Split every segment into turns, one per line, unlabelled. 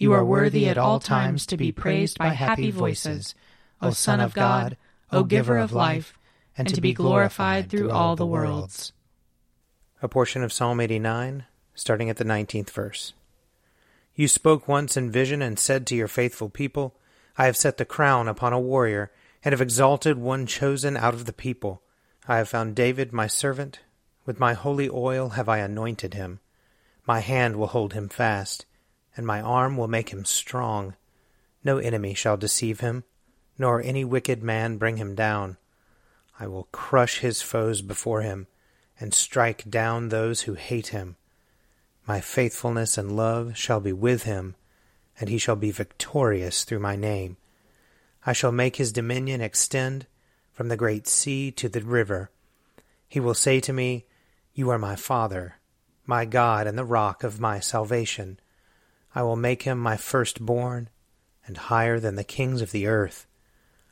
You are worthy at all times to be praised by happy voices, O Son of God, O Giver of life, and to be glorified through all the worlds. A portion of Psalm 89, starting at the 19th verse. You spoke once in vision and said to your faithful people, I have set the crown upon a warrior, and have exalted one chosen out of the people. I have found David my servant. With my holy oil have I anointed him. My hand will hold him fast and my arm will make him strong. No enemy shall deceive him, nor any wicked man bring him down. I will crush his foes before him, and strike down those who hate him. My faithfulness and love shall be with him, and he shall be victorious through my name. I shall make his dominion extend from the great sea to the river. He will say to me, You are my Father, my God, and the rock of my salvation. I will make him my firstborn, and higher than the kings of the earth.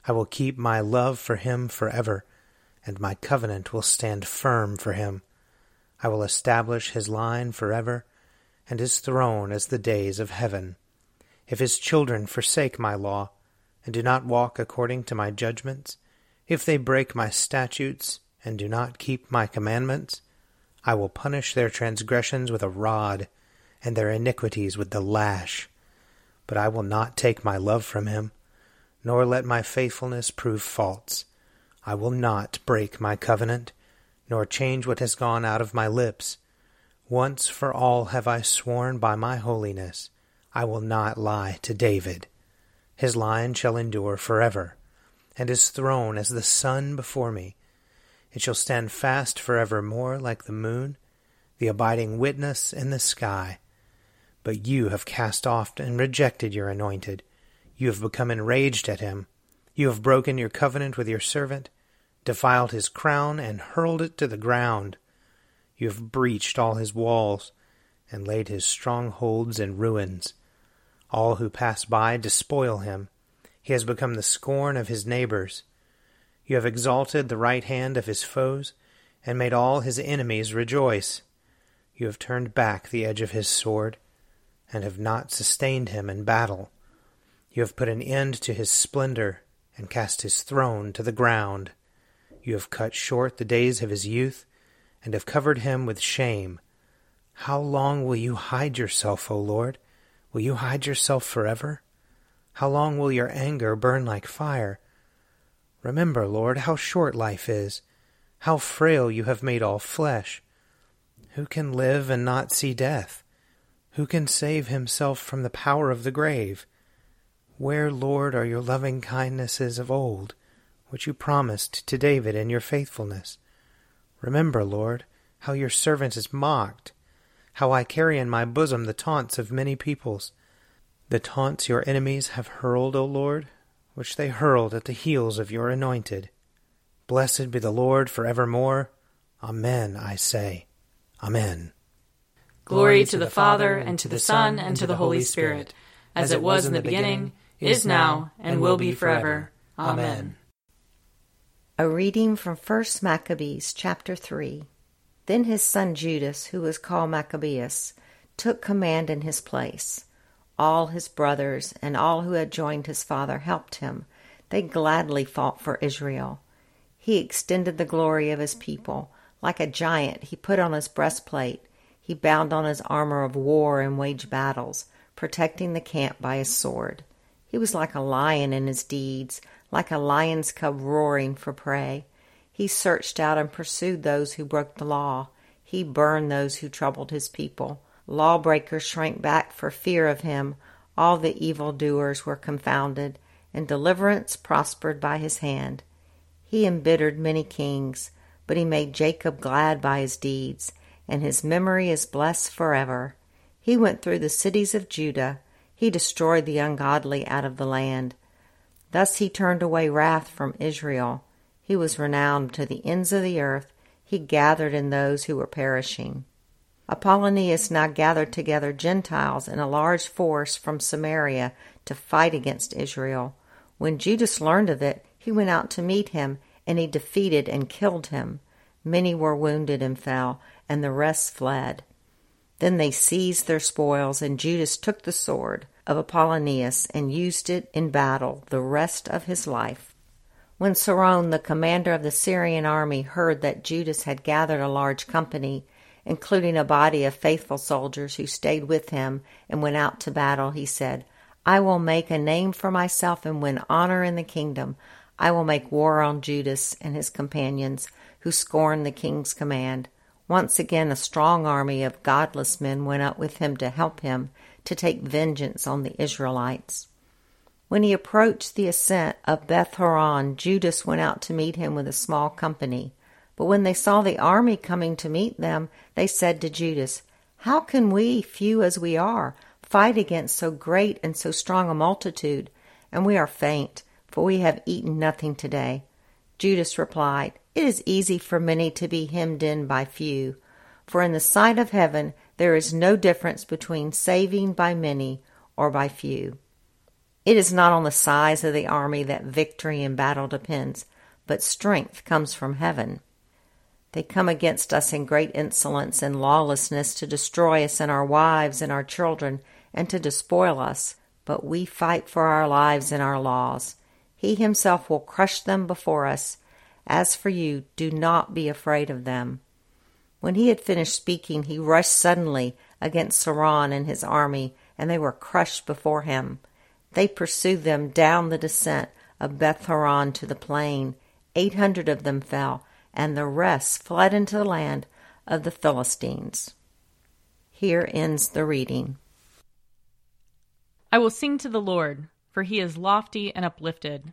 I will keep my love for him forever, and my covenant will stand firm for him. I will establish his line forever, and his throne as the days of heaven. If his children forsake my law, and do not walk according to my judgments, if they break my statutes, and do not keep my commandments, I will punish their transgressions with a rod, and their iniquities with the lash. But I will not take my love from him, nor let my faithfulness prove false. I will not break my covenant, nor change what has gone out of my lips. Once for all have I sworn by my holiness, I will not lie to David. His line shall endure forever, and his throne as the sun before me. It shall stand fast forevermore like the moon, the abiding witness in the sky. But you have cast off and rejected your anointed. You have become enraged at him. You have broken your covenant with your servant, defiled his crown, and hurled it to the ground. You have breached all his walls, and laid his strongholds in ruins. All who pass by despoil him. He has become the scorn of his neighbors. You have exalted the right hand of his foes, and made all his enemies rejoice. You have turned back the edge of his sword and have not sustained him in battle. You have put an end to his splendor, and cast his throne to the ground. You have cut short the days of his youth, and have covered him with shame. How long will you hide yourself, O Lord? Will you hide yourself forever? How long will your anger burn like fire? Remember, Lord, how short life is, how frail you have made all flesh. Who can live and not see death? Who can save himself from the power of the grave? Where, Lord, are your loving kindnesses of old, which you promised to David in your faithfulness? Remember, Lord, how your servant is mocked, how I carry in my bosom the taunts of many peoples, the taunts your enemies have hurled, O Lord, which they hurled at the heels of your anointed. Blessed be the Lord for evermore. Amen, I say. Amen.
Glory to the Father, and to the Son, and to the Holy Spirit, as it was in the beginning, is now, and will be forever. Amen.
A reading from 1 Maccabees chapter 3. Then his son Judas, who was called Maccabeus, took command in his place. All his brothers and all who had joined his father helped him. They gladly fought for Israel. He extended the glory of his people. Like a giant, he put on his breastplate. He bound on his armor of war and waged battles, protecting the camp by his sword. He was like a lion in his deeds like a lion's cub roaring for prey. He searched out and pursued those who broke the law. He burned those who troubled his people. Lawbreakers shrank back for fear of him. All the evil doers were confounded, and deliverance prospered by his hand. He embittered many kings, but he made Jacob glad by his deeds, and his memory is blessed forever. He went through the cities of Judah. He destroyed the ungodly out of the land. Thus he turned away wrath from Israel. He was renowned to the ends of the earth. He gathered in those who were perishing. Apollonius now gathered together Gentiles in a large force from Samaria to fight against Israel. When Judas learned of it, he went out to meet him, and he defeated and killed him. Many were wounded and fell, and the rest fled. Then they seized their spoils, and Judas took the sword of Apollonius and used it in battle the rest of his life. When Seron, the commander of the Syrian army, heard that Judas had gathered a large company, including a body of faithful soldiers who stayed with him and went out to battle, he said, I will make a name for myself and win honor in the kingdom. I will make war on Judas and his companions who scorned the king's command. Once again, a strong army of godless men went up with him to help him to take vengeance on the Israelites. When he approached the ascent of Beth Horon, Judas went out to meet him with a small company. But when they saw the army coming to meet them, they said to Judas, How can we, few as we are, fight against so great and so strong a multitude? And we are faint, for we have eaten nothing today. Judas replied, It is easy for many to be hemmed in by few. For in the sight of heaven there is no difference between saving by many or by few. It is not on the size of the army that victory in battle depends, but strength comes from heaven. They come against us in great insolence and lawlessness to destroy us and our wives and our children and to despoil us, but we fight for our lives and our laws. He himself will crush them before us. As for you, do not be afraid of them. When he had finished speaking, he rushed suddenly against Seron and his army, and they were crushed before him. They pursued them down the descent of Beth Horon to the plain. Eight hundred of them fell, and the rest fled into the land of the Philistines. Here ends the reading.
I will sing to the Lord, for he is lofty and uplifted.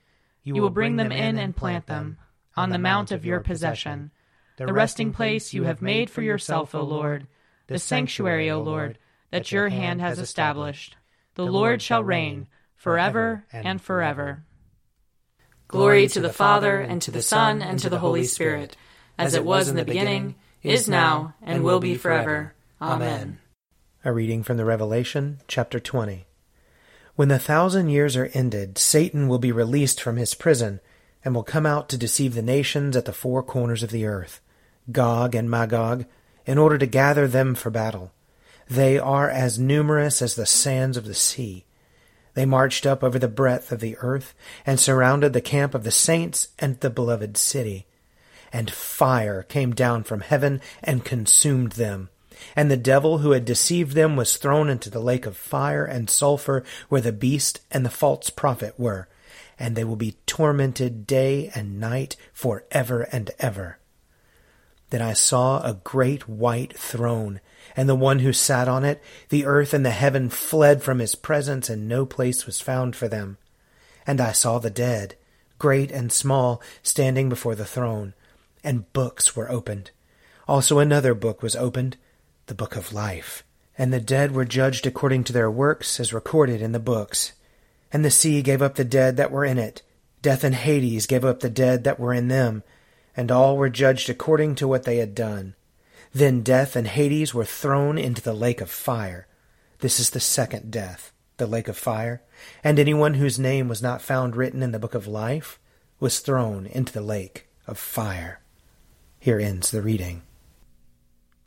You will bring them in and plant them on the mount of your possession, the resting place you have made for yourself, O Lord, the sanctuary, O Lord, that your hand has established. The Lord shall reign forever and forever.
Glory to the Father, and to the Son, and to the Holy Spirit, as it was in the beginning, is now, and will be forever. Amen.
A reading from the Revelation, chapter 20. When the thousand years are ended, Satan will be released from his prison and will come out to deceive the nations at the four corners of the earth, Gog and Magog, in order to gather them for battle. They are as numerous as the sands of the sea. They marched up over the breadth of the earth and surrounded the camp of the saints and the beloved city. And fire came down from heaven and consumed them. And the devil who had deceived them was thrown into the lake of fire and sulphur where the beast and the false prophet were. And they will be tormented day and night for ever and ever. Then I saw a great white throne, and the one who sat on it. The earth and the heaven fled from his presence, and no place was found for them. And I saw the dead, great and small, standing before the throne, and books were opened. Also another book was opened, the book of life. And the dead were judged according to their works, as recorded in the books. And the sea gave up the dead that were in it. Death and Hades gave up the dead that were in them and all were judged according to what they had done. Then death and Hades were thrown into the lake of fire. This is the second death, the lake of fire, and anyone whose name was not found written in the book of life was thrown into the lake of fire. Here ends the reading.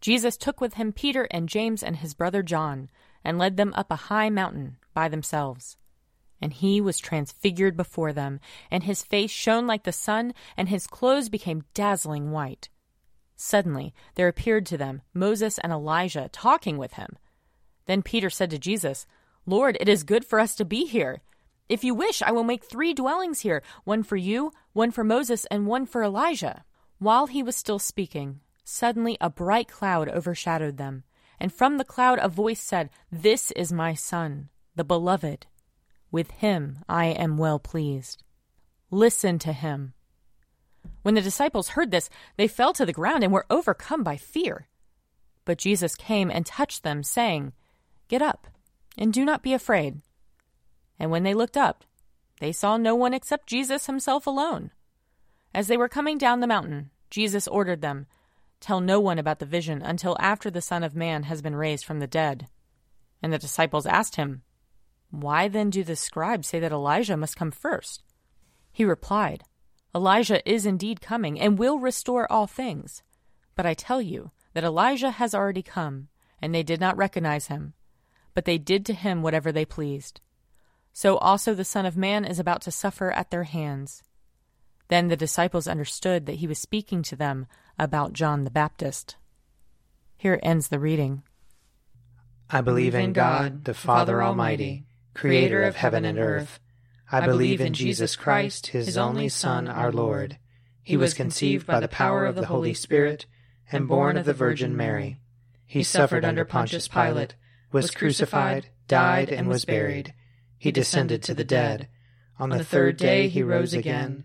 Jesus took with him Peter and James and his brother John, and led them up a high mountain by themselves. And he was transfigured before them, and his face shone like the sun, and his clothes became dazzling white. Suddenly there appeared to them Moses and Elijah talking with him. Then Peter said to Jesus, Lord, it is good for us to be here. If you wish, I will make three dwellings here one for you, one for Moses, and one for Elijah. While he was still speaking, suddenly a bright cloud overshadowed them, and from the cloud a voice said, This is my Son, the Beloved. With him I am well pleased. Listen to him. When the disciples heard this, they fell to the ground and were overcome by fear. But Jesus came and touched them, saying, Get up, and do not be afraid. And when they looked up, they saw no one except Jesus himself alone. As they were coming down the mountain, Jesus ordered them, Tell no one about the vision until after the Son of Man has been raised from the dead. And the disciples asked him, why then do the scribes say that Elijah must come first? He replied, Elijah is indeed coming and will restore all things. But I tell you that Elijah has already come, and they did not recognize him. But they did to him whatever they pleased. So also the Son of Man is about to suffer at their hands. Then the disciples understood that he was speaking to them about John the Baptist. Here ends the reading.
I believe in God, the Father Almighty creator of heaven and earth. I believe in Jesus Christ, his only Son, our Lord. He was conceived by the power of the Holy Spirit and born of the Virgin Mary. He suffered under Pontius Pilate, was crucified, died, and was buried. He descended to the dead. On the third day he rose again.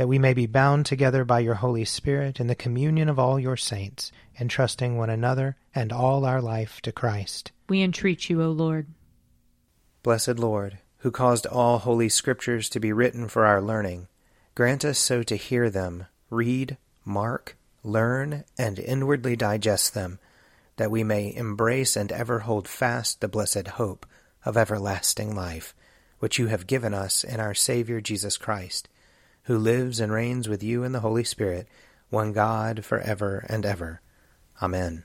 That we may be bound together by your Holy Spirit in the communion of all your saints, entrusting one another and all our life to Christ.
We entreat you, O Lord.
Blessed Lord, who caused all holy scriptures to be written for our learning, grant us so to hear them, read, mark, learn, and inwardly digest them, that we may embrace and ever hold fast the blessed hope of everlasting life, which you have given us in our Saviour Jesus Christ, who lives and reigns with you in the Holy Spirit, one God, for ever and ever. Amen.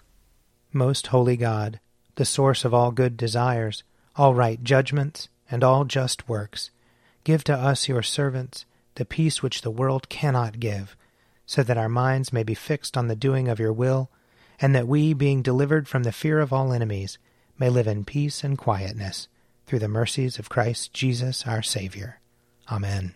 Most holy God, the source of all good desires, all right judgments, and all just works, give to us, your servants, the peace which the world cannot give, so that our minds may be fixed on the doing of your will, and that we, being delivered from the fear of all enemies, may live in peace and quietness, through the mercies of Christ Jesus our Saviour. Amen.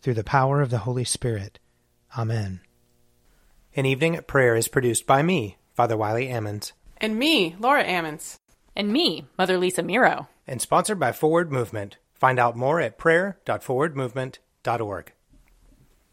through the power of the Holy Spirit. Amen. An Evening at Prayer is produced by me, Father Wiley Ammons.
And me, Laura Ammons.
And me, Mother Lisa Miro.
And sponsored by Forward Movement. Find out more at prayer.forwardmovement.org.